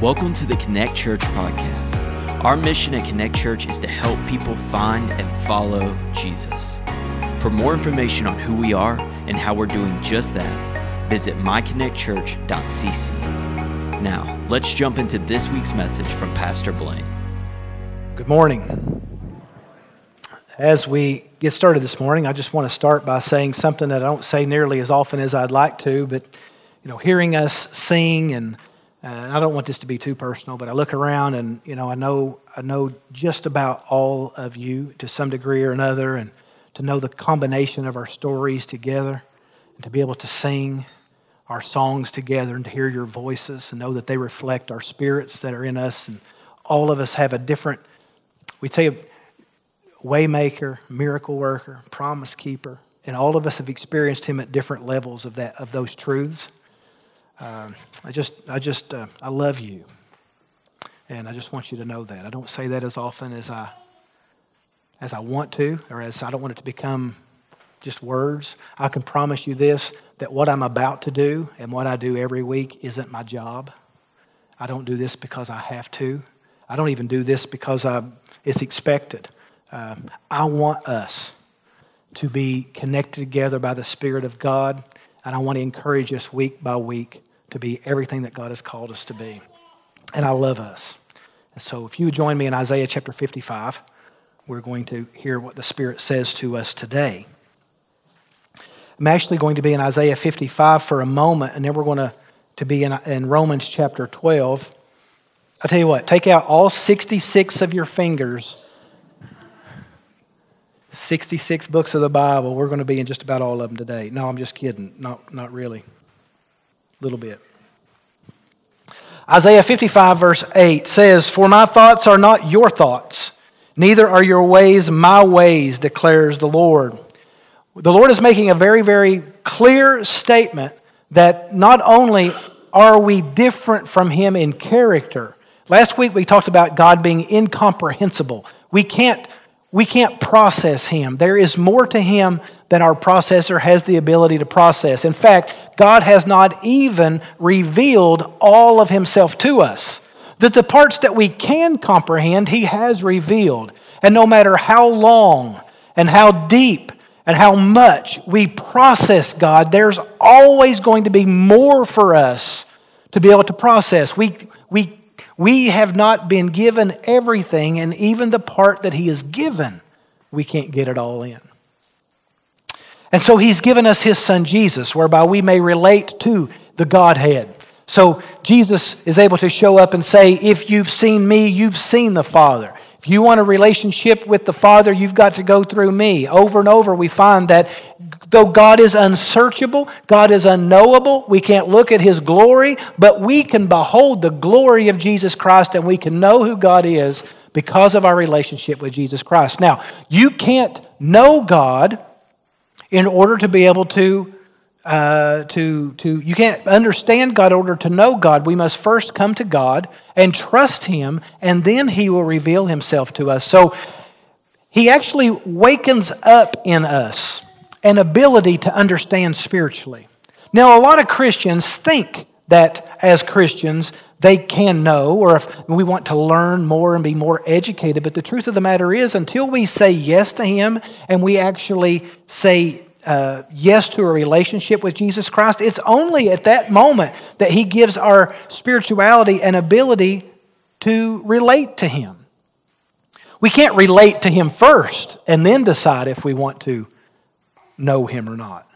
Welcome to the Connect Church podcast. Our mission at Connect Church is to help people find and follow Jesus. For more information on who we are and how we're doing just that, visit myconnectchurch.cc. Now, let's jump into this week's message from Pastor Blaine. Good morning. As we get started this morning, I just want to start by saying something that I don't say nearly as often as I'd like to, but you know, hearing us sing and and I don't want this to be too personal, but I look around and you know I know I know just about all of you to some degree or another, and to know the combination of our stories together, and to be able to sing our songs together, and to hear your voices, and know that they reflect our spirits that are in us, and all of us have a different. We say, waymaker, miracle worker, promise keeper, and all of us have experienced him at different levels of that of those truths. Um, I just, I just, uh, I love you. And I just want you to know that. I don't say that as often as I, as I want to, or as I don't want it to become just words. I can promise you this that what I'm about to do and what I do every week isn't my job. I don't do this because I have to. I don't even do this because I, it's expected. Uh, I want us to be connected together by the Spirit of God, and I want to encourage us week by week to be everything that God has called us to be. And I love us. And so if you join me in Isaiah chapter 55, we're going to hear what the Spirit says to us today. I'm actually going to be in Isaiah 55 for a moment, and then we're going to, to be in, in Romans chapter 12. I'll tell you what, take out all 66 of your fingers 66 books of the Bible. We're going to be in just about all of them today. No, I'm just kidding. Not, not really little bit. Isaiah 55, verse 8 says, For my thoughts are not your thoughts, neither are your ways my ways, declares the Lord. The Lord is making a very, very clear statement that not only are we different from Him in character, last week we talked about God being incomprehensible. We can't we can't process him. There is more to him than our processor has the ability to process. In fact, God has not even revealed all of himself to us. That the parts that we can comprehend, he has revealed. And no matter how long and how deep and how much we process God, there's always going to be more for us to be able to process. We, we we have not been given everything, and even the part that He has given, we can't get it all in. And so He's given us His Son Jesus, whereby we may relate to the Godhead. So Jesus is able to show up and say, If you've seen me, you've seen the Father. If you want a relationship with the Father, you've got to go through me. Over and over, we find that though God is unsearchable, God is unknowable, we can't look at His glory, but we can behold the glory of Jesus Christ and we can know who God is because of our relationship with Jesus Christ. Now, you can't know God in order to be able to uh, to, to, you can't understand God in order to know God. We must first come to God and trust Him, and then He will reveal Himself to us. So He actually wakens up in us an ability to understand spiritually. Now, a lot of Christians think that as Christians, they can know, or if we want to learn more and be more educated. But the truth of the matter is, until we say yes to Him and we actually say uh, yes to a relationship with Jesus Christ, it's only at that moment that He gives our spirituality an ability to relate to Him. We can't relate to Him first and then decide if we want to know Him or not.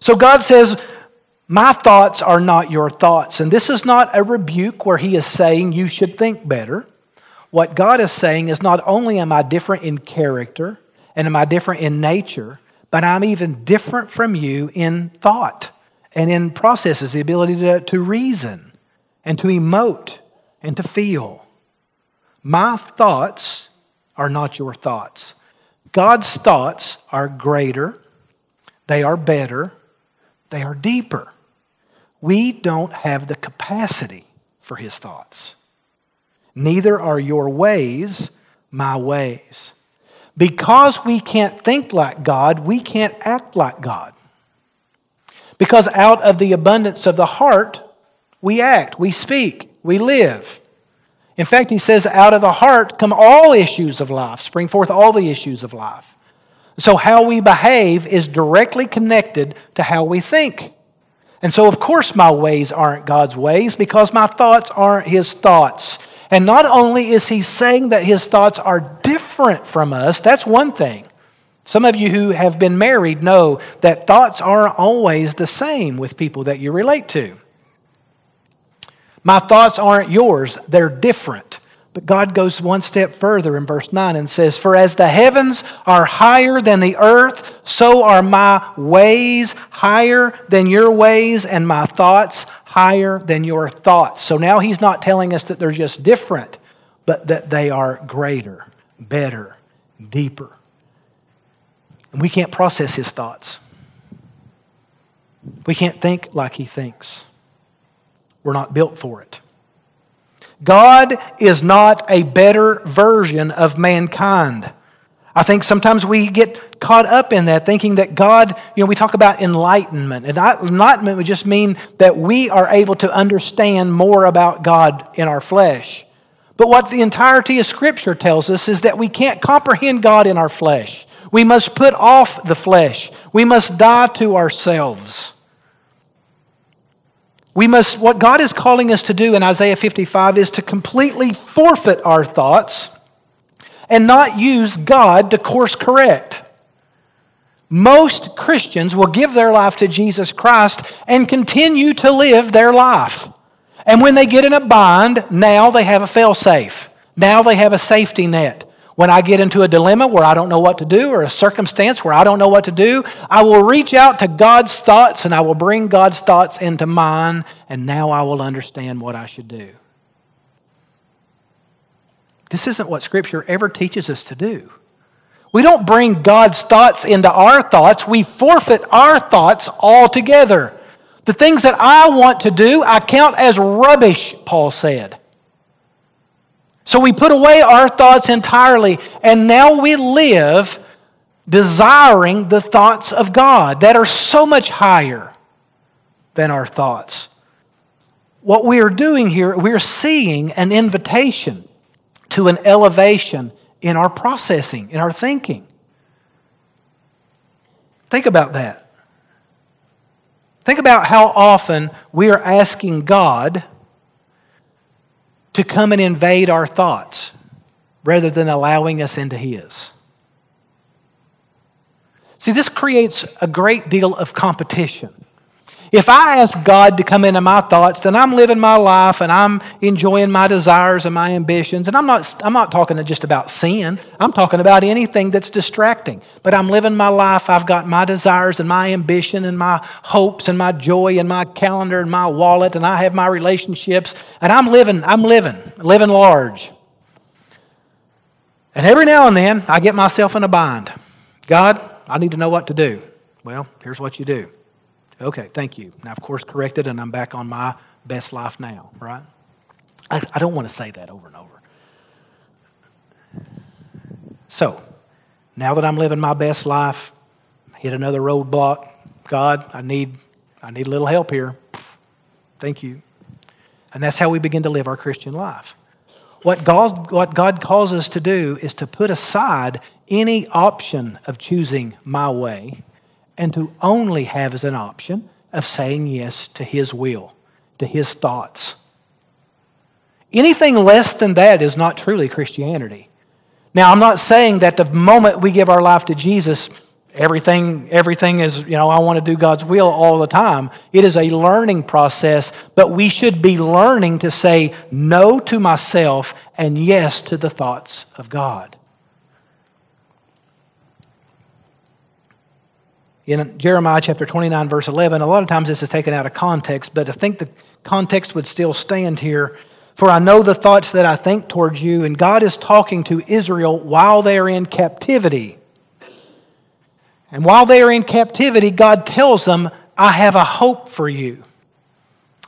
So God says, My thoughts are not your thoughts. And this is not a rebuke where He is saying you should think better. What God is saying is not only am I different in character and am I different in nature, but I'm even different from you in thought and in processes, the ability to, to reason and to emote and to feel. My thoughts are not your thoughts. God's thoughts are greater, they are better, they are deeper. We don't have the capacity for his thoughts. Neither are your ways my ways. Because we can't think like God, we can't act like God. Because out of the abundance of the heart, we act, we speak. we live. In fact, he says, out of the heart come all issues of life, spring forth all the issues of life. So, how we behave is directly connected to how we think. And so, of course, my ways aren't God's ways because my thoughts aren't His thoughts. And not only is He saying that His thoughts are different from us, that's one thing. Some of you who have been married know that thoughts aren't always the same with people that you relate to. My thoughts aren't yours, they're different. But God goes one step further in verse 9 and says, For as the heavens are higher than the earth, so are my ways higher than your ways, and my thoughts higher than your thoughts. So now he's not telling us that they're just different, but that they are greater, better, deeper. And we can't process his thoughts. We can't think like he thinks. We're not built for it. God is not a better version of mankind. I think sometimes we get caught up in that, thinking that God, you know, we talk about enlightenment. And enlightenment would just mean that we are able to understand more about God in our flesh. But what the entirety of Scripture tells us is that we can't comprehend God in our flesh. We must put off the flesh, we must die to ourselves. We must, what God is calling us to do in Isaiah 55 is to completely forfeit our thoughts and not use God to course correct. Most Christians will give their life to Jesus Christ and continue to live their life. And when they get in a bind, now they have a failsafe. Now they have a safety net. When I get into a dilemma where I don't know what to do or a circumstance where I don't know what to do, I will reach out to God's thoughts and I will bring God's thoughts into mine, and now I will understand what I should do. This isn't what Scripture ever teaches us to do. We don't bring God's thoughts into our thoughts, we forfeit our thoughts altogether. The things that I want to do, I count as rubbish, Paul said. So we put away our thoughts entirely, and now we live desiring the thoughts of God that are so much higher than our thoughts. What we are doing here, we're seeing an invitation to an elevation in our processing, in our thinking. Think about that. Think about how often we are asking God to come and invade our thoughts rather than allowing us into His. See, this creates a great deal of competition. If I ask God to come into my thoughts, then I'm living my life and I'm enjoying my desires and my ambitions. And I'm not, I'm not talking just about sin, I'm talking about anything that's distracting. But I'm living my life. I've got my desires and my ambition and my hopes and my joy and my calendar and my wallet, and I have my relationships. And I'm living, I'm living, living large. And every now and then, I get myself in a bind. God, I need to know what to do. Well, here's what you do. Okay, thank you. Now, of course, corrected, and I'm back on my best life now, right? I, I don't want to say that over and over. So, now that I'm living my best life, hit another roadblock. God, I need, I need a little help here. Thank you. And that's how we begin to live our Christian life. What God, what God calls us to do is to put aside any option of choosing my way and to only have as an option of saying yes to His will, to His thoughts. Anything less than that is not truly Christianity. Now, I'm not saying that the moment we give our life to Jesus, everything, everything is, you know, I want to do God's will all the time. It is a learning process, but we should be learning to say no to myself and yes to the thoughts of God. In Jeremiah chapter 29, verse 11. A lot of times this is taken out of context, but I think the context would still stand here. For I know the thoughts that I think towards you, and God is talking to Israel while they are in captivity. And while they are in captivity, God tells them, I have a hope for you.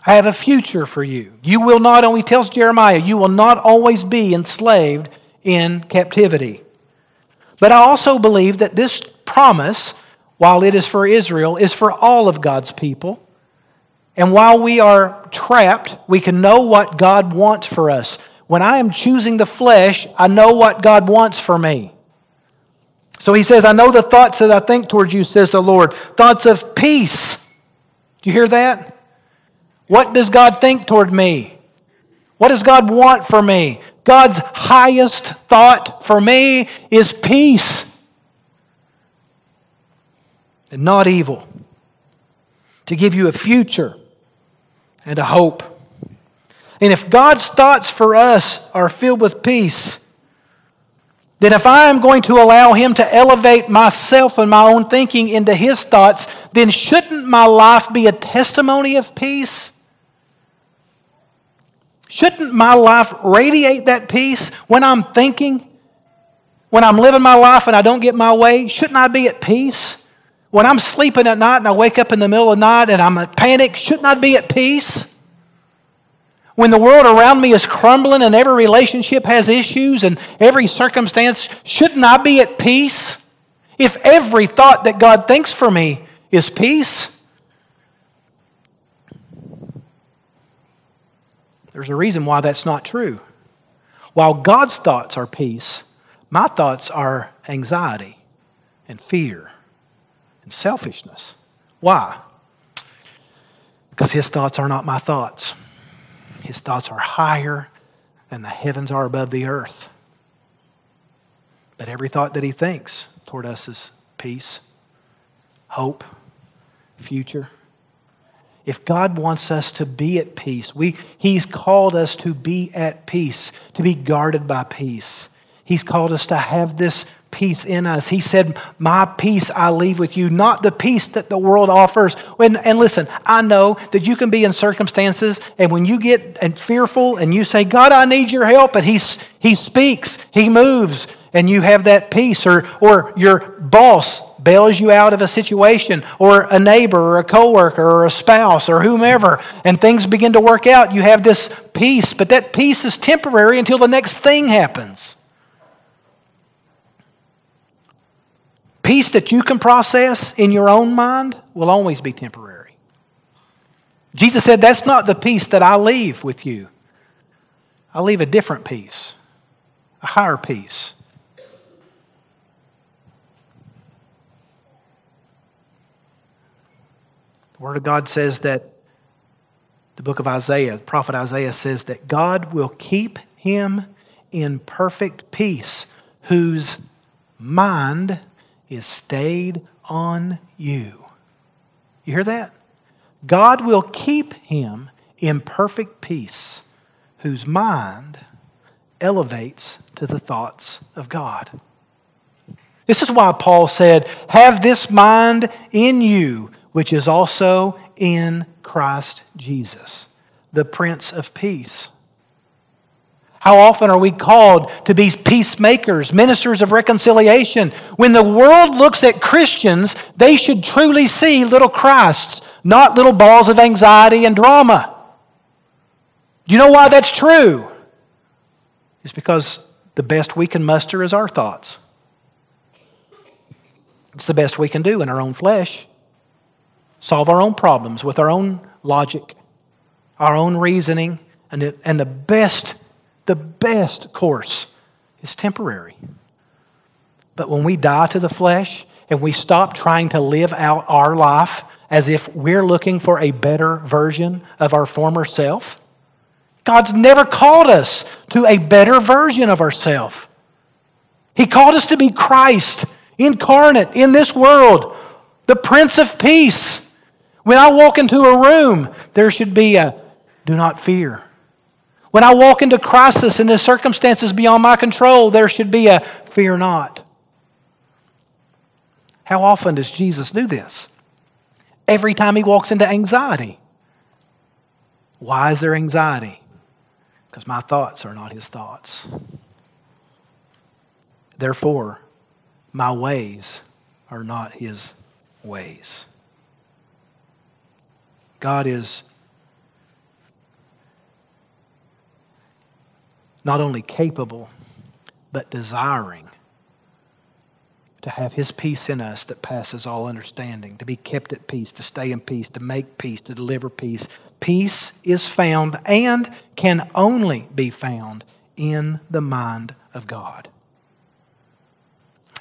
I have a future for you. You will not only, tells Jeremiah, you will not always be enslaved in captivity. But I also believe that this promise while it is for Israel, is for all of God's people. And while we are trapped, we can know what God wants for us. When I am choosing the flesh, I know what God wants for me. So he says, I know the thoughts that I think towards you, says the Lord, thoughts of peace. Do you hear that? What does God think toward me? What does God want for me? God's highest thought for me is peace and not evil, to give you a future and a hope. And if God's thoughts for us are filled with peace, then if I am going to allow Him to elevate myself and my own thinking into His thoughts, then shouldn't my life be a testimony of peace? Shouldn't my life radiate that peace when I'm thinking? When I'm living my life and I don't get my way, shouldn't I be at peace? When I'm sleeping at night and I wake up in the middle of the night and I'm at panic, shouldn't I be at peace? When the world around me is crumbling and every relationship has issues and every circumstance, shouldn't I be at peace? If every thought that God thinks for me is peace, There's a reason why that's not true. While God's thoughts are peace, my thoughts are anxiety and fear and selfishness. Why? Because His thoughts are not my thoughts. His thoughts are higher than the heavens are above the earth. But every thought that He thinks toward us is peace, hope, future. If God wants us to be at peace, we, He's called us to be at peace, to be guarded by peace. He's called us to have this peace in us. He said, My peace I leave with you, not the peace that the world offers. When, and listen, I know that you can be in circumstances, and when you get and fearful and you say, God, I need your help, and he, he speaks, He moves, and you have that peace, or, or your boss bails you out of a situation, or a neighbor, or a coworker, or a spouse, or whomever, and things begin to work out, you have this peace, but that peace is temporary until the next thing happens. Peace that you can process in your own mind will always be temporary. Jesus said, That's not the peace that I leave with you. I leave a different peace, a higher peace. The Word of God says that the book of Isaiah, the prophet Isaiah says that God will keep him in perfect peace whose mind is stayed on you. You hear that? God will keep him in perfect peace whose mind elevates to the thoughts of God. This is why Paul said, Have this mind in you, which is also in Christ Jesus, the Prince of Peace. How often are we called to be peacemakers, ministers of reconciliation? When the world looks at Christians, they should truly see little Christs, not little balls of anxiety and drama. You know why that's true? It's because the best we can muster is our thoughts. It's the best we can do in our own flesh solve our own problems with our own logic, our own reasoning, and the, and the best, the best course is temporary. But when we die to the flesh and we stop trying to live out our life as if we're looking for a better version of our former self, God's never called us to a better version of ourselves. He called us to be Christ incarnate in this world, the Prince of Peace. When I walk into a room, there should be a do not fear. When I walk into crisis and the circumstances beyond my control, there should be a fear not. How often does Jesus do this? Every time he walks into anxiety. Why is there anxiety? Because my thoughts are not his thoughts. Therefore, my ways are not his ways. God is not only capable, but desiring to have his peace in us that passes all understanding, to be kept at peace, to stay in peace, to make peace, to deliver peace. Peace is found and can only be found in the mind of God.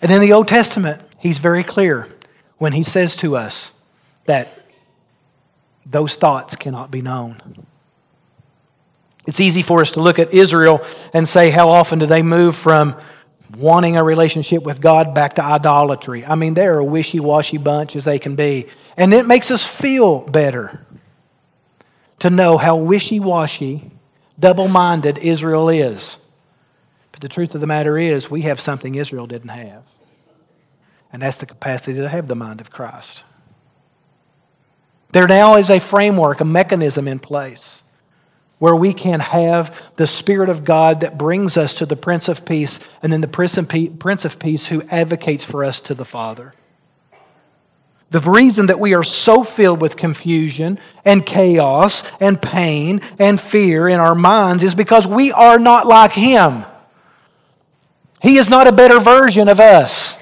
And in the Old Testament, he's very clear when he says to us that those thoughts cannot be known. It's easy for us to look at Israel and say, how often do they move from wanting a relationship with God back to idolatry? I mean, they're a wishy washy bunch as they can be. And it makes us feel better to know how wishy washy, double minded Israel is. But the truth of the matter is, we have something Israel didn't have. And that's the capacity to have the mind of Christ. There now is a framework, a mechanism in place where we can have the Spirit of God that brings us to the Prince of Peace, and then the Prince of Peace who advocates for us to the Father. The reason that we are so filled with confusion and chaos and pain and fear in our minds is because we are not like Him. He is not a better version of us.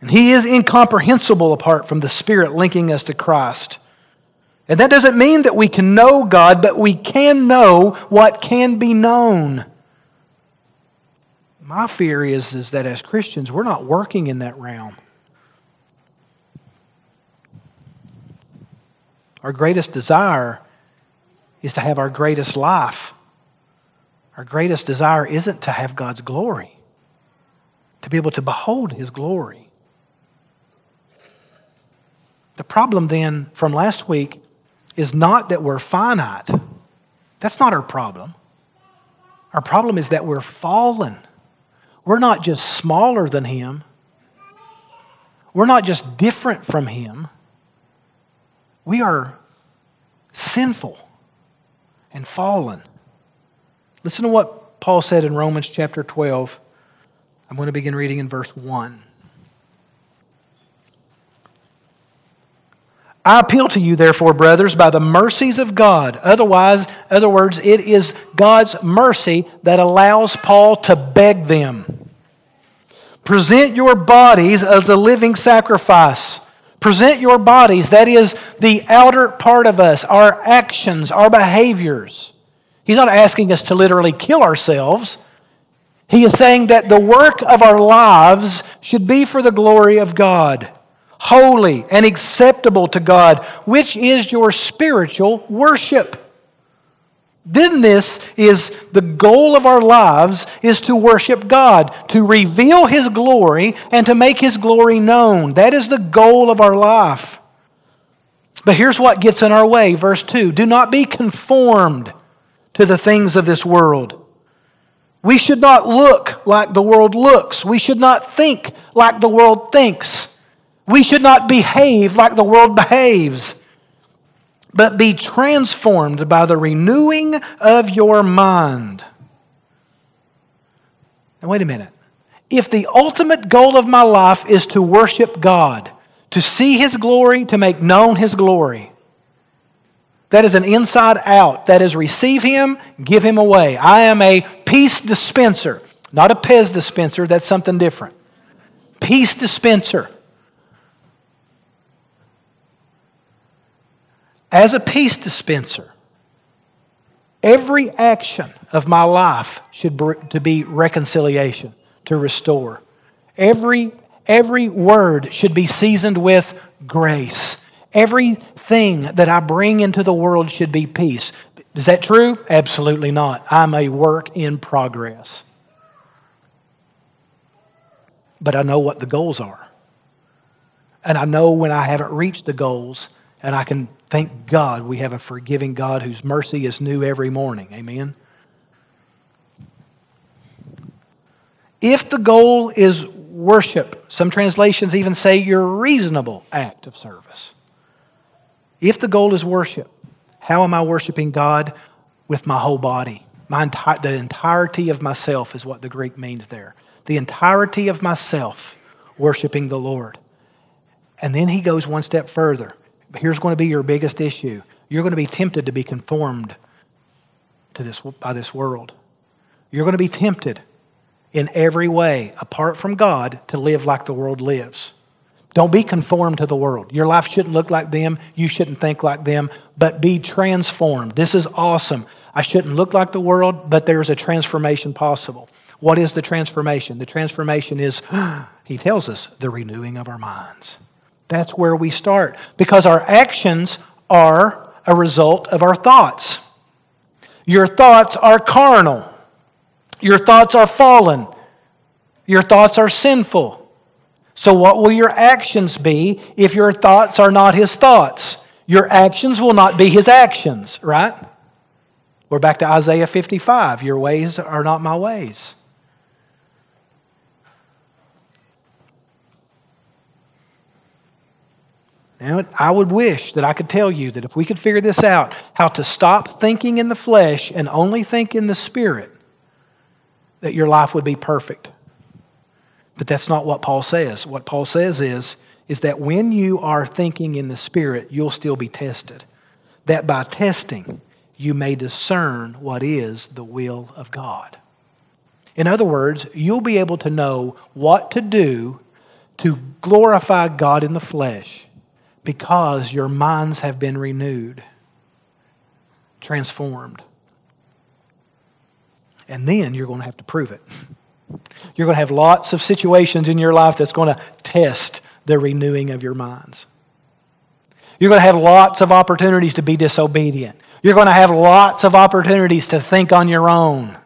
And He is incomprehensible apart from the Spirit linking us to Christ. And that doesn't mean that we can know God, but we can know what can be known. My fear is, is that as Christians, we're not working in that realm. Our greatest desire is to have our greatest life. Our greatest desire isn't to have God's glory, to be able to behold His glory. The problem then from last week is not that we're finite. That's not our problem. Our problem is that we're fallen. We're not just smaller than Him, we're not just different from Him. We are sinful and fallen. Listen to what Paul said in Romans chapter 12. I'm going to begin reading in verse 1. I appeal to you, therefore, brothers, by the mercies of God. Otherwise, other words, it is God's mercy that allows Paul to beg them. Present your bodies as a living sacrifice. Present your bodies, that is the outer part of us, our actions, our behaviors. He's not asking us to literally kill ourselves. He is saying that the work of our lives should be for the glory of God holy, and acceptable to God, which is your spiritual worship. Then this is the goal of our lives is to worship God, to reveal his glory and to make his glory known. That is the goal of our life. But here's what gets in our way, verse 2. Do not be conformed to the things of this world. We should not look like the world looks. We should not think like the world thinks. We should not behave like the world behaves, but be transformed by the renewing of your mind. Now, wait a minute. If the ultimate goal of my life is to worship God, to see His glory, to make known His glory, that is an inside out. That is receive Him, give Him away. I am a peace dispenser, not a Pez dispenser. That's something different. Peace dispenser. As a peace dispenser, every action of my life should be, to be reconciliation, to restore. Every, every word should be seasoned with grace. Everything that I bring into the world should be peace. Is that true? Absolutely not. I'm a work in progress. But I know what the goals are. And I know when I haven't reached the goals, and I can thank God we have a forgiving God whose mercy is new every morning. Amen. If the goal is worship, some translations even say your reasonable act of service. If the goal is worship, how am I worshiping God? With my whole body. My enti- the entirety of myself is what the Greek means there. The entirety of myself worshiping the Lord. And then he goes one step further here's going to be your biggest issue. You're going to be tempted to be conformed to this, by this world. You're going to be tempted in every way, apart from God, to live like the world lives. Don't be conformed to the world. Your life shouldn't look like them. You shouldn't think like them, but be transformed. This is awesome. I shouldn't look like the world, but there's a transformation possible. What is the transformation? The transformation is, he tells us, the renewing of our minds. That's where we start because our actions are a result of our thoughts. Your thoughts are carnal. Your thoughts are fallen. Your thoughts are sinful. So, what will your actions be if your thoughts are not his thoughts? Your actions will not be his actions, right? We're back to Isaiah 55. Your ways are not my ways. Now, I would wish that I could tell you that if we could figure this out, how to stop thinking in the flesh and only think in the spirit, that your life would be perfect. But that's not what Paul says. What Paul says is, is that when you are thinking in the spirit, you'll still be tested. That by testing, you may discern what is the will of God. In other words, you'll be able to know what to do to glorify God in the flesh because your minds have been renewed, transformed. And then you're going to have to prove it. You're going to have lots of situations in your life that's going to test the renewing of your minds. You're going to have lots of opportunities to be disobedient. You're going to have lots of opportunities to think on your own.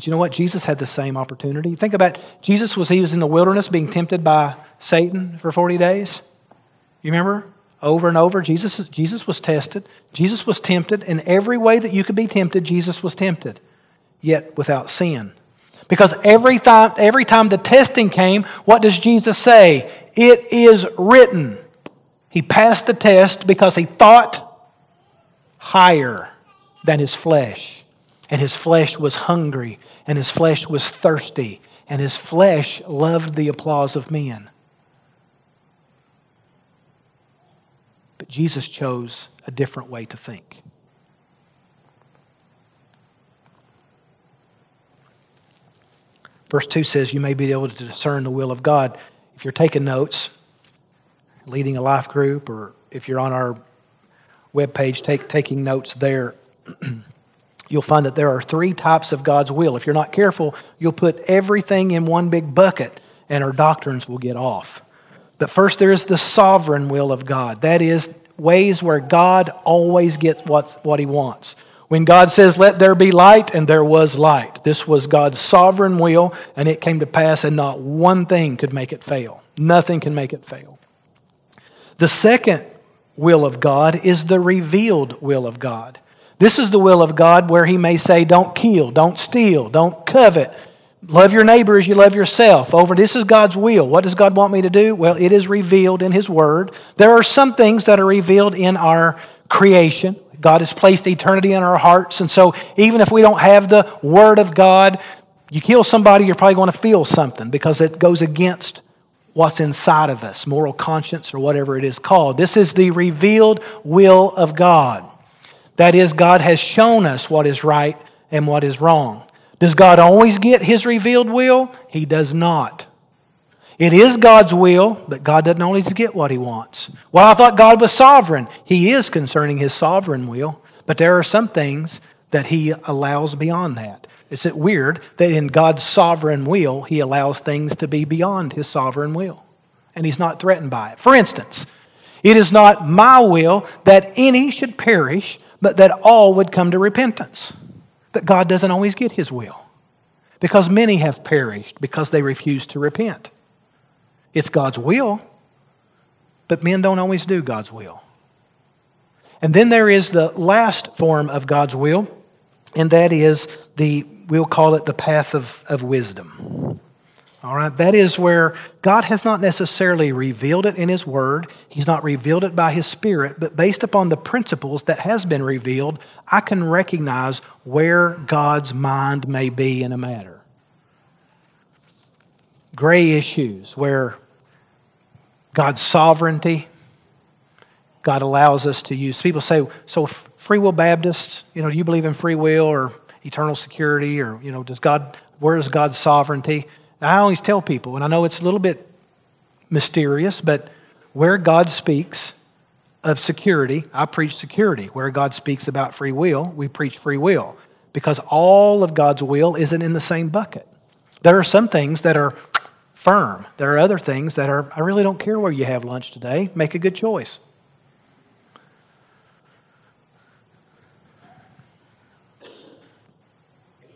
But you know what? Jesus had the same opportunity. Think about Jesus was he was in the wilderness being tempted by Satan for 40 days. You remember? Over and over, Jesus, Jesus was tested. Jesus was tempted. In every way that you could be tempted, Jesus was tempted, yet without sin. Because every time, every time the testing came, what does Jesus say? It is written. He passed the test because he thought higher than his flesh and his flesh was hungry, and his flesh was thirsty, and his flesh loved the applause of men. But Jesus chose a different way to think. Verse 2 says, You may be able to discern the will of God. If you're taking notes, leading a life group, or if you're on our webpage, take, taking notes there. you'll find that there are three types of God's will. If you're not careful, you'll put everything in one big bucket and our doctrines will get off. But first, there is the sovereign will of God. That is, ways where God always gets what's, what he wants. When God says, Let there be light, and there was light. This was God's sovereign will, and it came to pass, and not one thing could make it fail. Nothing can make it fail. The second will of God is the revealed will of God. This is the will of God where He may say, Don't kill, don't steal, don't covet. Love your neighbor as you love yourself. Over this is God's will. What does God want me to do? Well, it is revealed in His Word. There are some things that are revealed in our creation. God has placed eternity in our hearts. And so, even if we don't have the Word of God, you kill somebody, you're probably going to feel something because it goes against what's inside of us, moral conscience or whatever it is called. This is the revealed will of God. That is, God has shown us what is right and what is wrong. Does God always get his revealed will? He does not. It is God's will, but God doesn't always get what he wants. Well, I thought God was sovereign. He is concerning his sovereign will, but there are some things that he allows beyond that. Is it weird that in God's sovereign will, he allows things to be beyond his sovereign will? And he's not threatened by it. For instance, it is not my will that any should perish, but that all would come to repentance. But God doesn't always get his will because many have perished because they refuse to repent. It's God's will, but men don't always do God's will. And then there is the last form of God's will, and that is the, we'll call it the path of, of wisdom. All right, that is where God has not necessarily revealed it in His Word. He's not revealed it by His Spirit, but based upon the principles that has been revealed, I can recognize where God's mind may be in a matter. Gray issues where God's sovereignty God allows us to use. People say, so free will Baptists, you know, do you believe in free will or eternal security or, you know, does God, where is God's sovereignty? I always tell people, and I know it's a little bit mysterious, but where God speaks of security, I preach security. Where God speaks about free will, we preach free will because all of God's will isn't in the same bucket. There are some things that are firm. There are other things that are, I really don't care where you have lunch today. Make a good choice.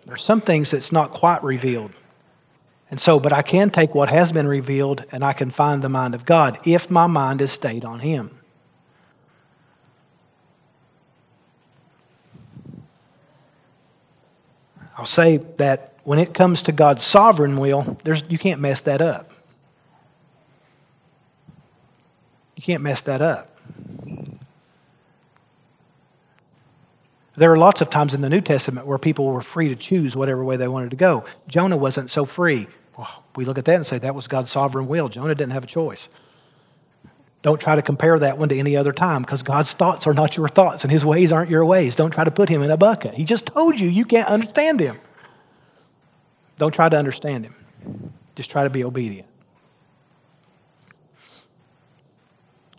There are some things that's not quite revealed. And so, but I can take what has been revealed and I can find the mind of God if my mind is stayed on Him. I'll say that when it comes to God's sovereign will, there's, you can't mess that up. You can't mess that up. There are lots of times in the New Testament where people were free to choose whatever way they wanted to go. Jonah wasn't so free. Well, we look at that and say that was God's sovereign will. Jonah didn't have a choice. Don't try to compare that one to any other time because God's thoughts are not your thoughts and his ways aren't your ways. Don't try to put him in a bucket. He just told you you can't understand him. Don't try to understand him, just try to be obedient.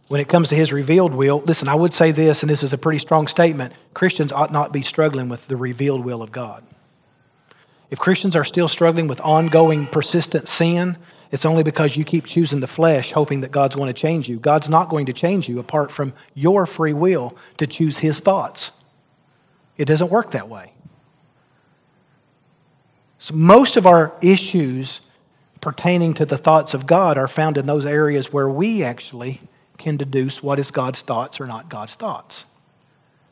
When it comes to his revealed will, listen, I would say this, and this is a pretty strong statement Christians ought not be struggling with the revealed will of God. If Christians are still struggling with ongoing, persistent sin, it's only because you keep choosing the flesh, hoping that God's going to change you. God's not going to change you apart from your free will to choose His thoughts. It doesn't work that way. So, most of our issues pertaining to the thoughts of God are found in those areas where we actually can deduce what is God's thoughts or not God's thoughts.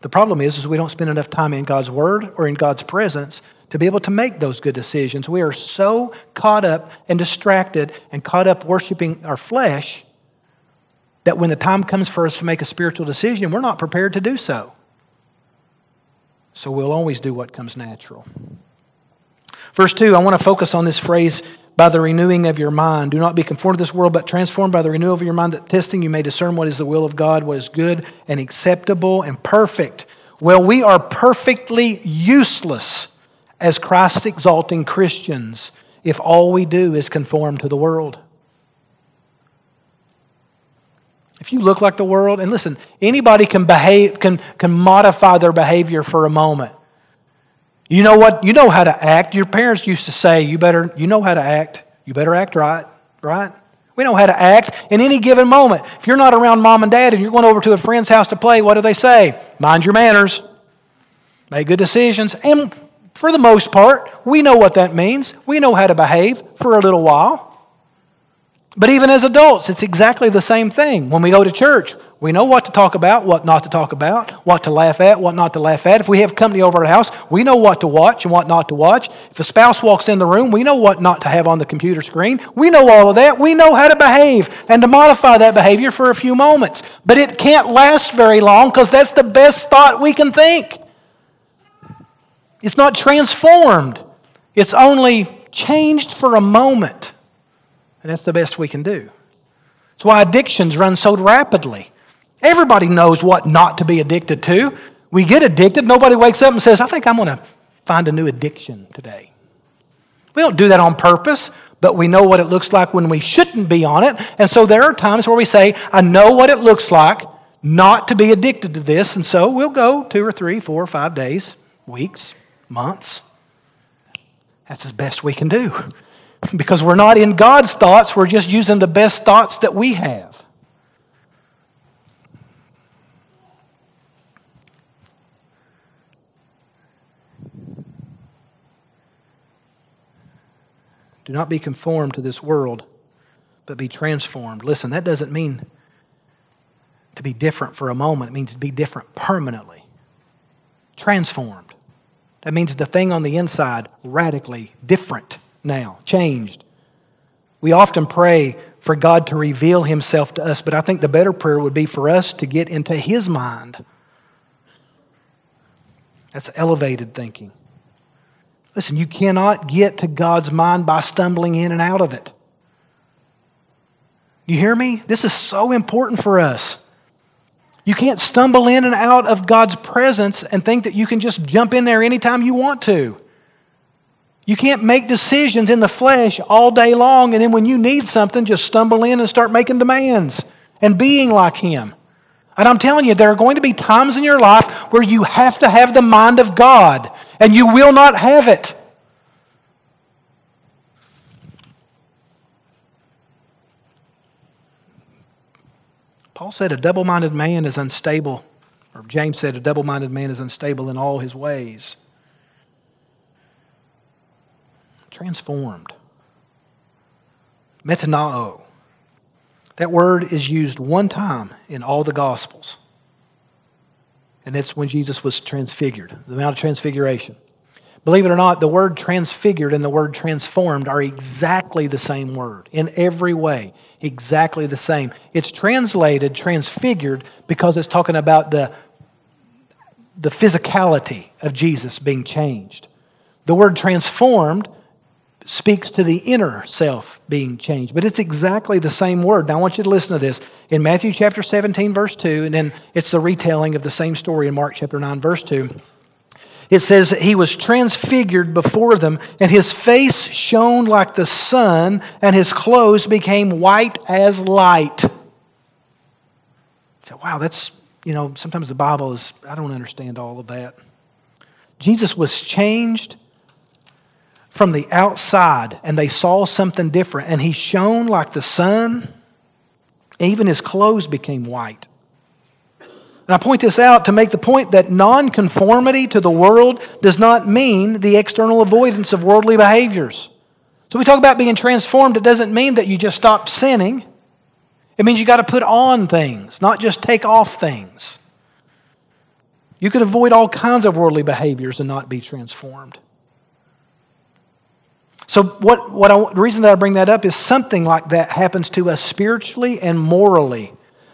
The problem is, is we don't spend enough time in God's Word or in God's presence to be able to make those good decisions. We are so caught up and distracted and caught up worshiping our flesh that when the time comes for us to make a spiritual decision, we're not prepared to do so. So we'll always do what comes natural. Verse 2, I want to focus on this phrase by the renewing of your mind. Do not be conformed to this world, but transformed by the renewal of your mind, that testing you may discern what is the will of God, what is good and acceptable and perfect. Well, we are perfectly useless as Christ exalting Christians if all we do is conform to the world. If you look like the world, and listen, anybody can behave, can, can modify their behavior for a moment. You know what? You know how to act. Your parents used to say, you better, you know how to act. You better act right, right? We know how to act in any given moment. If you're not around mom and dad and you're going over to a friend's house to play, what do they say? Mind your manners. Make good decisions. And for the most part, we know what that means. We know how to behave for a little while. But even as adults, it's exactly the same thing. When we go to church, we know what to talk about, what not to talk about, what to laugh at, what not to laugh at. If we have company over our house, we know what to watch and what not to watch. If a spouse walks in the room, we know what not to have on the computer screen. We know all of that. We know how to behave and to modify that behavior for a few moments. But it can't last very long because that's the best thought we can think. It's not transformed, it's only changed for a moment. And that's the best we can do. That's why addictions run so rapidly. Everybody knows what not to be addicted to. We get addicted, nobody wakes up and says, I think I'm going to find a new addiction today. We don't do that on purpose, but we know what it looks like when we shouldn't be on it. And so there are times where we say, I know what it looks like not to be addicted to this. And so we'll go two or three, four or five days, weeks, months. That's as best we can do because we're not in God's thoughts, we're just using the best thoughts that we have. Do not be conformed to this world, but be transformed. Listen, that doesn't mean to be different for a moment, it means to be different permanently. Transformed. That means the thing on the inside radically different now, changed. We often pray for God to reveal Himself to us, but I think the better prayer would be for us to get into His mind. That's elevated thinking. Listen, you cannot get to God's mind by stumbling in and out of it. You hear me? This is so important for us. You can't stumble in and out of God's presence and think that you can just jump in there anytime you want to. You can't make decisions in the flesh all day long and then when you need something, just stumble in and start making demands and being like Him. And I'm telling you, there are going to be times in your life where you have to have the mind of God, and you will not have it. Paul said a double minded man is unstable, or James said a double minded man is unstable in all his ways. Transformed. Metanao. That word is used one time in all the Gospels. And it's when Jesus was transfigured, the Mount of Transfiguration. Believe it or not, the word transfigured and the word transformed are exactly the same word in every way, exactly the same. It's translated transfigured because it's talking about the, the physicality of Jesus being changed. The word transformed speaks to the inner self being changed. But it's exactly the same word. Now, I want you to listen to this. In Matthew chapter 17, verse 2, and then it's the retelling of the same story in Mark chapter 9, verse 2. It says he was transfigured before them, and his face shone like the sun, and his clothes became white as light. So, wow, that's, you know, sometimes the Bible is, I don't understand all of that. Jesus was changed from the outside and they saw something different, and he shone like the sun. Even his clothes became white. And I point this out to make the point that nonconformity to the world does not mean the external avoidance of worldly behaviors. So we talk about being transformed, it doesn't mean that you just stop sinning. It means you got to put on things, not just take off things. You can avoid all kinds of worldly behaviors and not be transformed. So, what, what I, the reason that I bring that up is something like that happens to us spiritually and morally.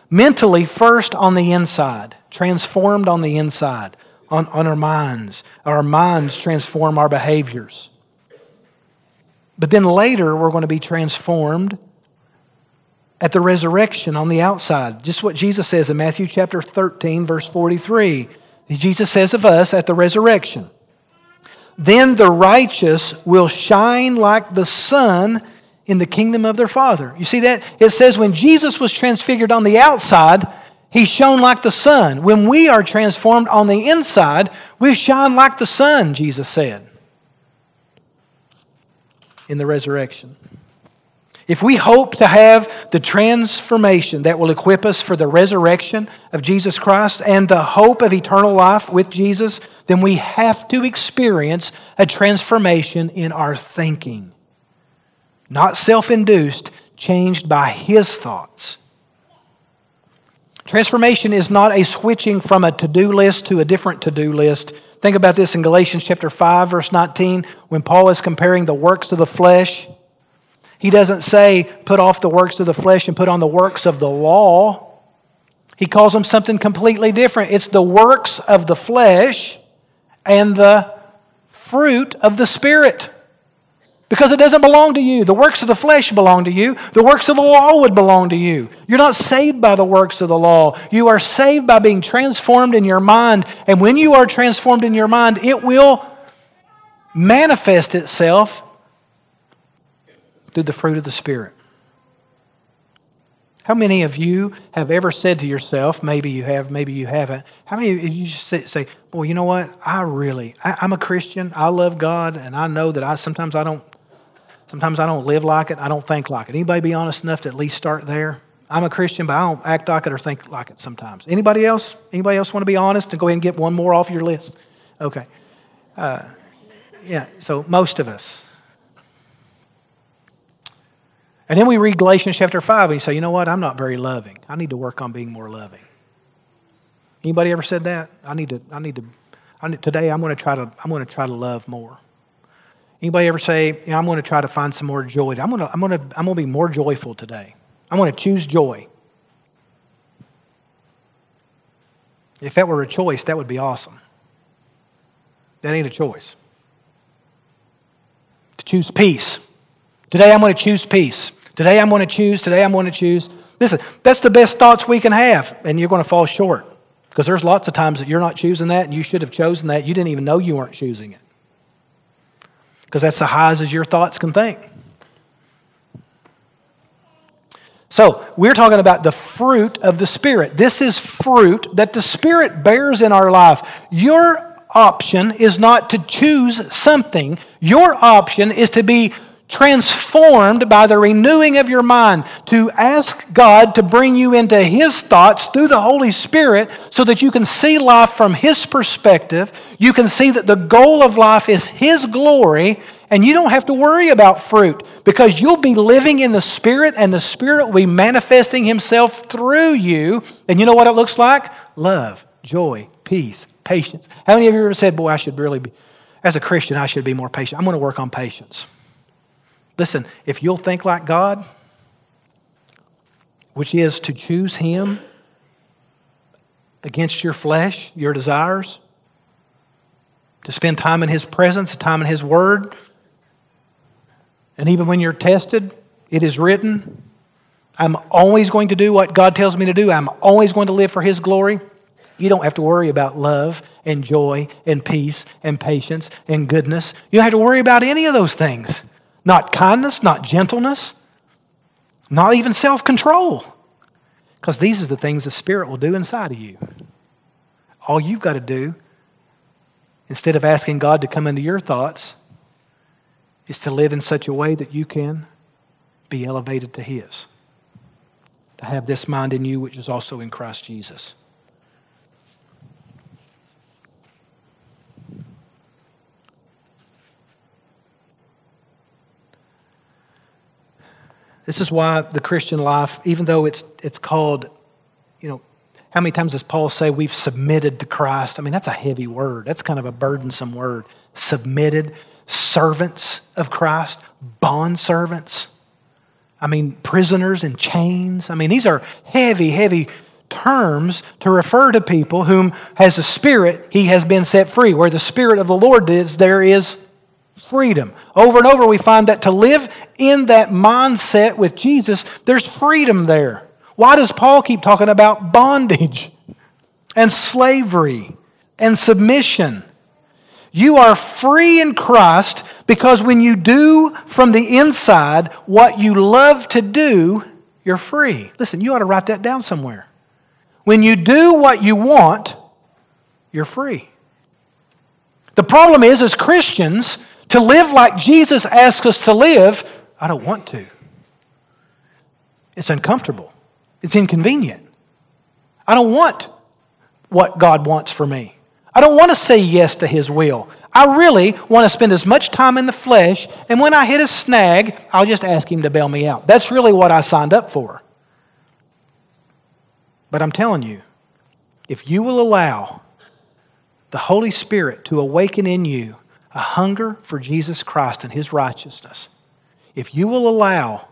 Mentally, first on the inside, transformed on the inside, on, on our minds. Our minds transform our behaviors. But then later, we're going to be transformed at the resurrection on the outside. Just what Jesus says in Matthew chapter 13, verse 43. Jesus says of us at the resurrection. Then the righteous will shine like the sun in the kingdom of their Father. You see that? It says when Jesus was transfigured on the outside, he shone like the sun. When we are transformed on the inside, we shine like the sun, Jesus said in the resurrection. If we hope to have the transformation that will equip us for the resurrection of Jesus Christ and the hope of eternal life with Jesus, then we have to experience a transformation in our thinking. Not self induced, changed by His thoughts. Transformation is not a switching from a to do list to a different to do list. Think about this in Galatians chapter 5, verse 19, when Paul is comparing the works of the flesh he doesn't say, put off the works of the flesh and put on the works of the law. He calls them something completely different. It's the works of the flesh and the fruit of the Spirit. Because it doesn't belong to you. The works of the flesh belong to you. The works of the law would belong to you. You're not saved by the works of the law. You are saved by being transformed in your mind. And when you are transformed in your mind, it will manifest itself through the fruit of the Spirit. How many of you have ever said to yourself, maybe you have, maybe you haven't, how many of you just say, boy, you know what? I really, I, I'm a Christian, I love God, and I know that I sometimes I don't, sometimes I don't live like it, I don't think like it. Anybody be honest enough to at least start there? I'm a Christian, but I don't act like it or think like it sometimes. Anybody else? Anybody else want to be honest and go ahead and get one more off your list? Okay. Uh, yeah, so most of us. And then we read Galatians chapter 5 and you say, you know what? I'm not very loving. I need to work on being more loving. Anybody ever said that? I need to, I need to, I need, today I'm going to try to, I'm going to try to love more. Anybody ever say, I'm going to try to find some more joy? I'm going to, I'm going to, I'm going to be more joyful today. I'm going to choose joy. If that were a choice, that would be awesome. That ain't a choice. To choose peace. Today I'm going to choose peace. Today I'm going to choose, today I'm going to choose Listen, that's the best thoughts we can have, and you're going to fall short. Because there's lots of times that you're not choosing that, and you should have chosen that. You didn't even know you weren't choosing it. Because that's the highs as your thoughts can think. So, we're talking about the fruit of the Spirit. This is fruit that the Spirit bears in our life. Your option is not to choose something, your option is to be transformed by the renewing of your mind, to ask God to bring you into His thoughts through the Holy Spirit so that you can see life from His perspective. You can see that the goal of life is His glory, and you don't have to worry about fruit because you'll be living in the Spirit, and the Spirit will be manifesting Himself through you. And you know what it looks like? Love, joy, peace, patience. How many of you ever said, Boy, I should really be, as a Christian, I should be more patient? I'm going to work on patience. Listen, if you'll think like God, which is to choose Him against your flesh, your desires, to spend time in His presence, time in His Word, and even when you're tested, it is written, I'm always going to do what God tells me to do. I'm always going to live for His glory. You don't have to worry about love and joy and peace and patience and goodness. You don't have to worry about any of those things. Not kindness, not gentleness, not even self control. Because these are the things the Spirit will do inside of you. All you've got to do, instead of asking God to come into your thoughts, is to live in such a way that you can be elevated to His. To have this mind in you, which is also in Christ Jesus. This is why the Christian life, even though it's, it's called, you know, how many times does Paul say we've submitted to Christ? I mean, that's a heavy word. That's kind of a burdensome word. Submitted, servants of Christ, bond servants. I mean, prisoners in chains. I mean, these are heavy, heavy terms to refer to people whom, as a spirit, he has been set free. Where the Spirit of the Lord is, there is freedom. Over and over, we find that to live in that mindset with Jesus, there's freedom there. Why does Paul keep talking about bondage and slavery and submission? You are free in Christ because when you do from the inside what you love to do, you're free. Listen, you ought to write that down somewhere. When you do what you want, you're free. The problem is, as Christians, to live like Jesus asks us to live, I don't want to. It's uncomfortable. It's inconvenient. I don't want what God wants for me. I don't want to say yes to His will. I really want to spend as much time in the flesh, and when I hit a snag, I'll just ask Him to bail me out. That's really what I signed up for. But I'm telling you, if you will allow the Holy Spirit to awaken in you a hunger for Jesus Christ and His righteousness, if you will allow,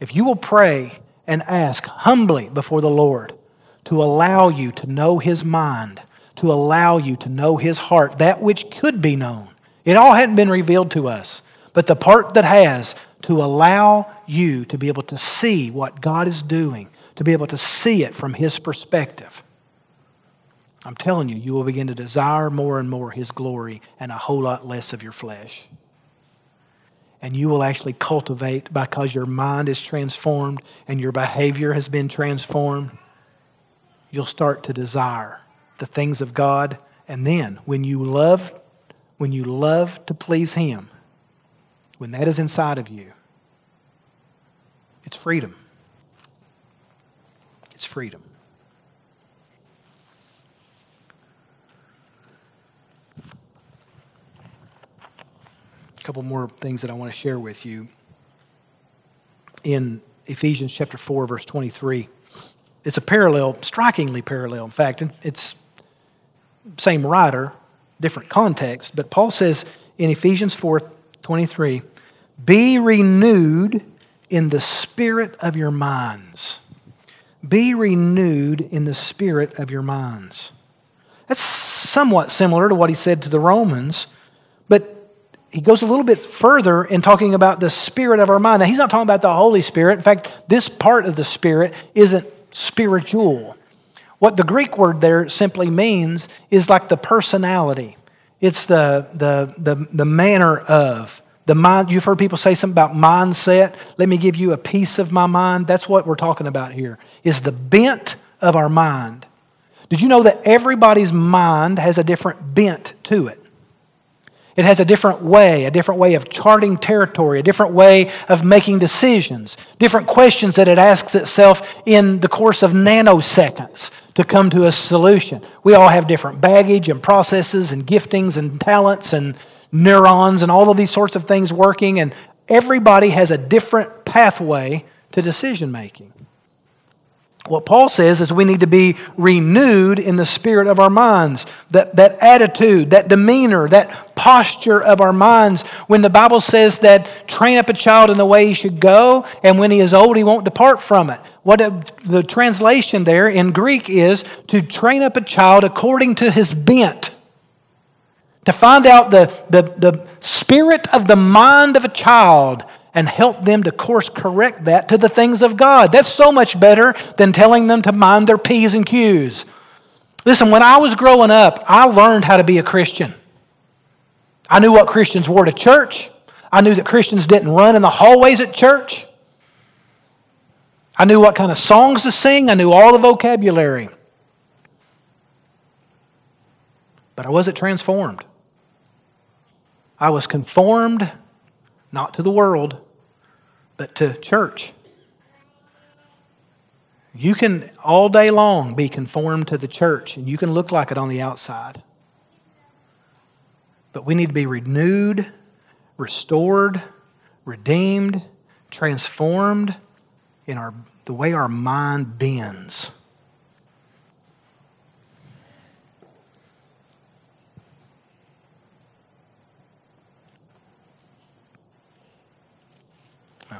if you will pray and ask humbly before the Lord to allow you to know His mind, to allow you to know His heart, that which could be known. It all hadn't been revealed to us, but the part that has, to allow you to be able to see what God is doing, to be able to see it from His perspective. I'm telling you, you will begin to desire more and more His glory and a whole lot less of your flesh. And you will actually cultivate because your mind is transformed and your behavior has been transformed. You'll start to desire the things of God. And then when you love, when you love to please Him, when that is inside of you, it's freedom. It's freedom. a couple more things that I want to share with you. In Ephesians chapter 4, verse 23, it's a parallel, strikingly parallel. In fact, it's same writer, different context, but Paul says in Ephesians 4 23, be renewed in the spirit of your minds. Be renewed in the spirit of your minds. That's somewhat similar to what he said to the Romans, he goes a little bit further in talking about the spirit of our mind. Now, he's not talking about the Holy Spirit. In fact, this part of the spirit isn't spiritual. What the Greek word there simply means is like the personality, it's the, the, the, the manner of. The mind, you've heard people say something about mindset. Let me give you a piece of my mind. That's what we're talking about here, is the bent of our mind. Did you know that everybody's mind has a different bent to it? It has a different way, a different way of charting territory, a different way of making decisions, different questions that it asks itself in the course of nanoseconds to come to a solution. We all have different baggage and processes and giftings and talents and neurons and all of these sorts of things working, and everybody has a different pathway to decision making. What Paul says is we need to be renewed in the spirit of our minds. That, that attitude, that demeanor, that posture of our minds. When the Bible says that train up a child in the way he should go, and when he is old, he won't depart from it. What the translation there in Greek is to train up a child according to his bent. To find out the, the, the spirit of the mind of a child and help them to course correct that to the things of God. That's so much better than telling them to mind their P's and Q's. Listen, when I was growing up, I learned how to be a Christian. I knew what Christians wore to church. I knew that Christians didn't run in the hallways at church. I knew what kind of songs to sing. I knew all the vocabulary. But I wasn't transformed. I was conformed not to the world, but to church. You can all day long be conformed to the church, and you can look like it on the outside. But we need to be renewed, restored, redeemed, transformed in our, the way our mind bends.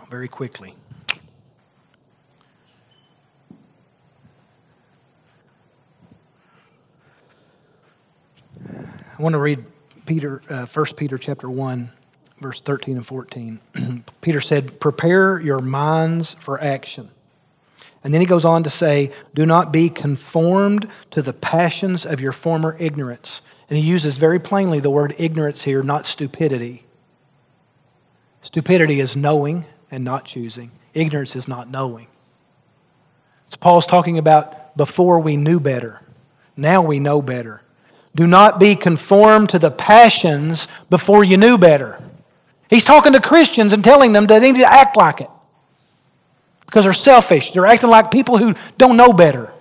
Very quickly. I want to read Peter, uh, 1 Peter chapter 1, verse 13 and 14. Peter said, Prepare your minds for action. And then he goes on to say, Do not be conformed to the passions of your former ignorance. And he uses very plainly the word ignorance here, not stupidity. Stupidity is knowing, and not choosing. Ignorance is not knowing. So Paul's talking about before we knew better. Now we know better. Do not be conformed to the passions before you knew better. He's talking to Christians and telling them that they need to act like it because they're selfish. They're acting like people who don't know better.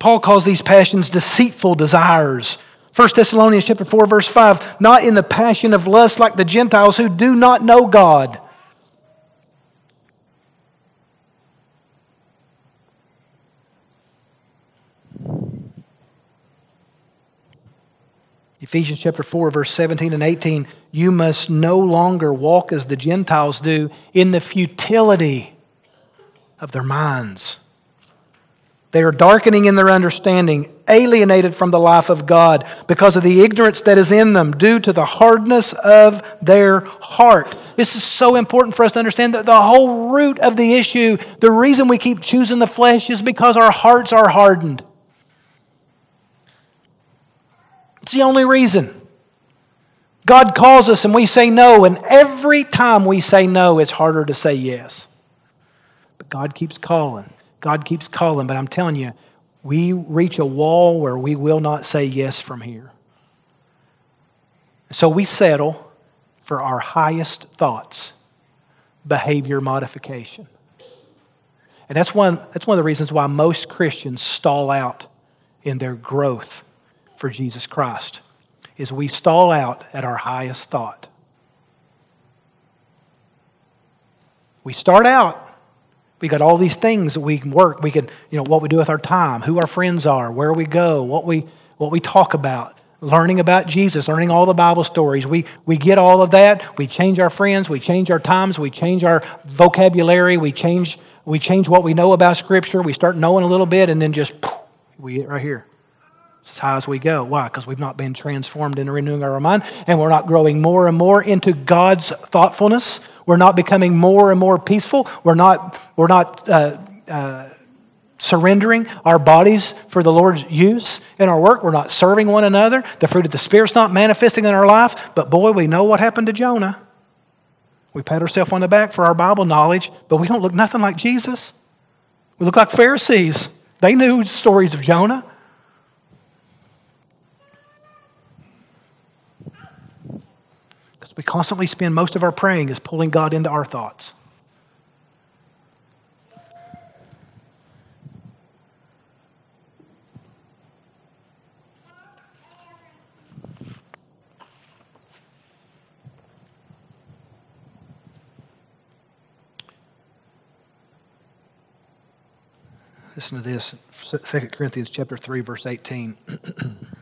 Paul calls these passions deceitful desires 1 Thessalonians chapter 4 verse 5, not in the passion of lust like the Gentiles who do not know God. Ephesians chapter 4 verse 17 and 18, you must no longer walk as the Gentiles do in the futility of their minds. They are darkening in their understanding, alienated from the life of God because of the ignorance that is in them due to the hardness of their heart. This is so important for us to understand that the whole root of the issue, the reason we keep choosing the flesh is because our hearts are hardened. It's the only reason. God calls us and we say no, and every time we say no, it's harder to say yes. But God keeps calling. God keeps calling, but I'm telling you, we reach a wall where we will not say yes from here. So we settle for our highest thoughts behavior modification. And that's one, that's one of the reasons why most Christians stall out in their growth for Jesus Christ, is we stall out at our highest thought. We start out we got all these things that we can work. We can, you know, what we do with our time, who our friends are, where we go, what we, what we talk about, learning about Jesus, learning all the Bible stories. We, we get all of that. We change our friends. We change our times. We change our vocabulary. We change, we change what we know about Scripture. We start knowing a little bit, and then just we right here. It's as high as we go. Why? Because we've not been transformed into renewing our mind, and we're not growing more and more into God's thoughtfulness. We're not becoming more and more peaceful. We're not, we're not uh, uh, surrendering our bodies for the Lord's use in our work. We're not serving one another. The fruit of the Spirit's not manifesting in our life. But boy, we know what happened to Jonah. We pat ourselves on the back for our Bible knowledge, but we don't look nothing like Jesus. We look like Pharisees. They knew stories of Jonah. We constantly spend most of our praying is pulling God into our thoughts. Listen to this 2 Corinthians chapter 3 verse 18.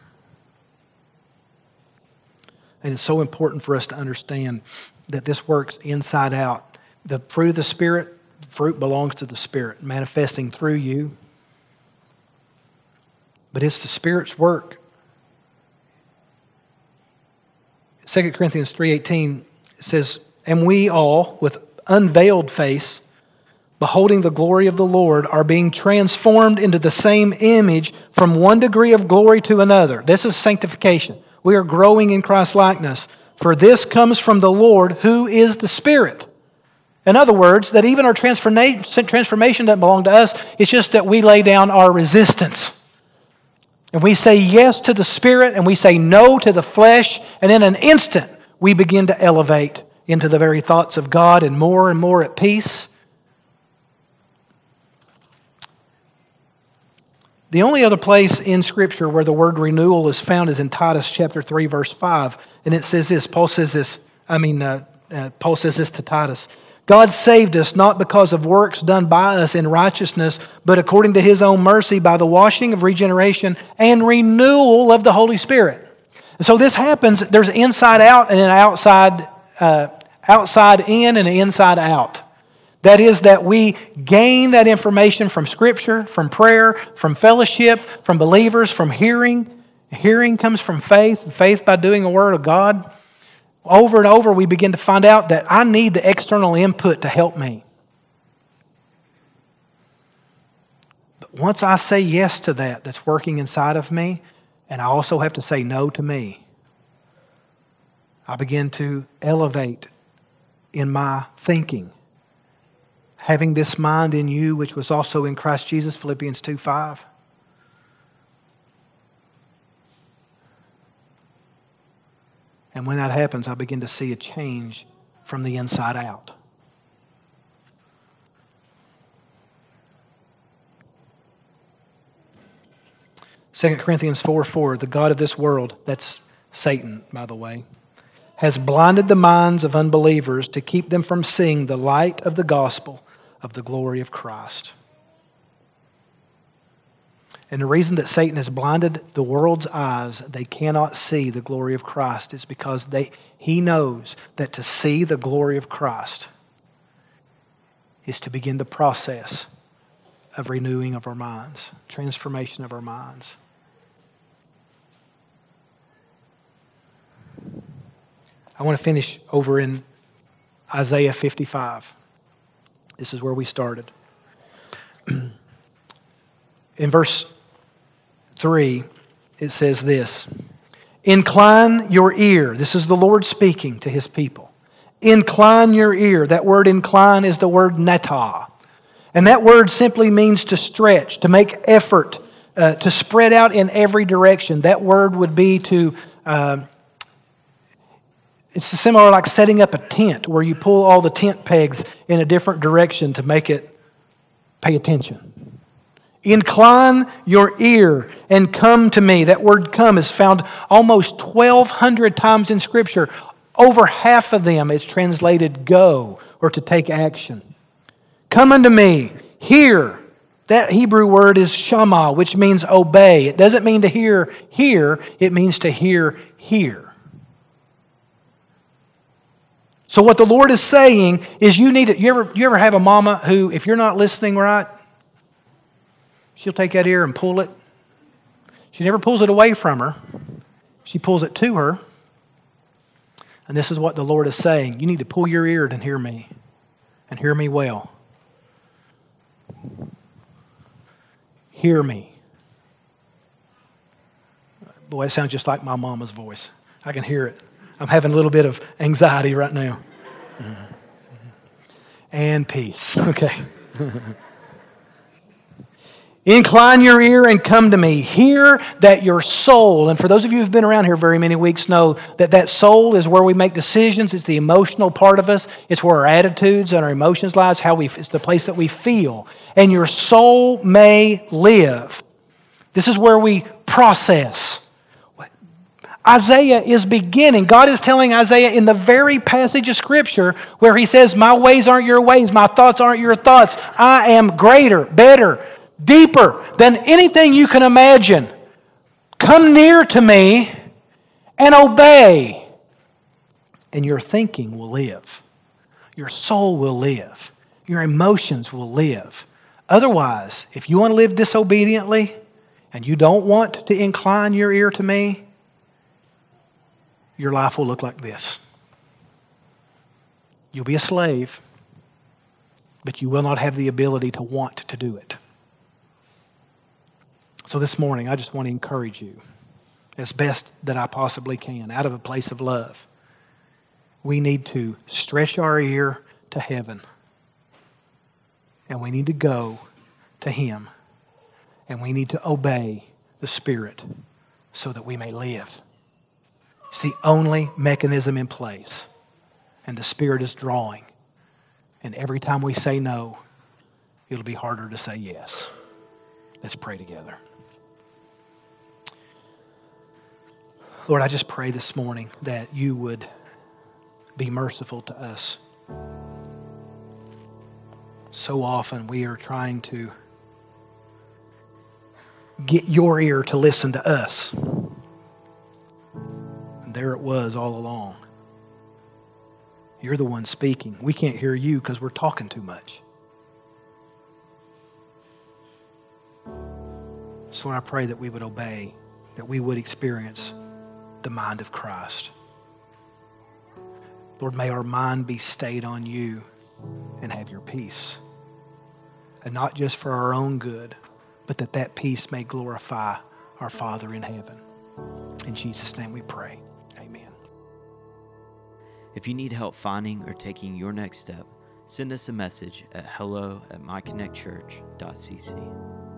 and it's so important for us to understand that this works inside out. The fruit of the spirit, fruit belongs to the spirit manifesting through you. But it's the spirit's work. 2 Corinthians 3:18 says, "And we all with unveiled face beholding the glory of the Lord, are being transformed into the same image from one degree of glory to another. This is sanctification. We are growing in Christ's likeness. For this comes from the Lord, who is the Spirit. In other words, that even our transformation doesn't belong to us, it's just that we lay down our resistance. And we say yes to the Spirit and we say no to the flesh, and in an instant, we begin to elevate into the very thoughts of God and more and more at peace The only other place in Scripture where the word renewal is found is in Titus chapter 3, verse 5. And it says this Paul says this, I mean, uh, uh, Paul says this to Titus God saved us not because of works done by us in righteousness, but according to his own mercy by the washing of regeneration and renewal of the Holy Spirit. And so this happens, there's inside out and an outside, uh, outside in and an inside out. That is, that we gain that information from Scripture, from prayer, from fellowship, from believers, from hearing. Hearing comes from faith, and faith by doing the Word of God. Over and over, we begin to find out that I need the external input to help me. But once I say yes to that, that's working inside of me, and I also have to say no to me, I begin to elevate in my thinking having this mind in you, which was also in Christ Jesus, Philippians 2 5. And when that happens, I begin to see a change from the inside out. Second Corinthians 4 4, the God of this world, that's Satan, by the way, has blinded the minds of unbelievers to keep them from seeing the light of the gospel of the glory of Christ. And the reason that Satan has blinded the world's eyes, they cannot see the glory of Christ, is because they, he knows that to see the glory of Christ is to begin the process of renewing of our minds, transformation of our minds. I want to finish over in Isaiah 55. This is where we started. In verse 3, it says this Incline your ear. This is the Lord speaking to his people. Incline your ear. That word incline is the word nata. And that word simply means to stretch, to make effort, uh, to spread out in every direction. That word would be to uh, it's similar like setting up a tent where you pull all the tent pegs in a different direction to make it pay attention. Incline your ear and come to me. That word come is found almost 1,200 times in Scripture. Over half of them is translated go or to take action. Come unto me, hear. That Hebrew word is shama, which means obey. It doesn't mean to hear, hear, it means to hear, hear. So, what the Lord is saying is, you need to. You ever, you ever have a mama who, if you're not listening right, she'll take that ear and pull it? She never pulls it away from her, she pulls it to her. And this is what the Lord is saying. You need to pull your ear and hear me, and hear me well. Hear me. Boy, it sounds just like my mama's voice. I can hear it. I'm having a little bit of anxiety right now. And peace. Okay. Incline your ear and come to me. Hear that your soul, and for those of you who've been around here very many weeks, know that that soul is where we make decisions. It's the emotional part of us. It's where our attitudes and our emotions lie. It's, how we, it's the place that we feel. And your soul may live. This is where we process. Isaiah is beginning. God is telling Isaiah in the very passage of Scripture where he says, My ways aren't your ways, my thoughts aren't your thoughts. I am greater, better, deeper than anything you can imagine. Come near to me and obey, and your thinking will live. Your soul will live. Your emotions will live. Otherwise, if you want to live disobediently and you don't want to incline your ear to me, your life will look like this. You'll be a slave, but you will not have the ability to want to do it. So this morning, I just want to encourage you as best that I possibly can, out of a place of love. We need to stretch our ear to heaven, and we need to go to Him, and we need to obey the Spirit so that we may live. It's the only mechanism in place, and the Spirit is drawing. And every time we say no, it'll be harder to say yes. Let's pray together. Lord, I just pray this morning that you would be merciful to us. So often we are trying to get your ear to listen to us. And there it was all along. You're the one speaking. We can't hear you because we're talking too much. So I pray that we would obey, that we would experience the mind of Christ. Lord, may our mind be stayed on you and have your peace. And not just for our own good, but that that peace may glorify our Father in heaven. In Jesus' name we pray. If you need help finding or taking your next step, send us a message at hello at myconnectchurch.cc.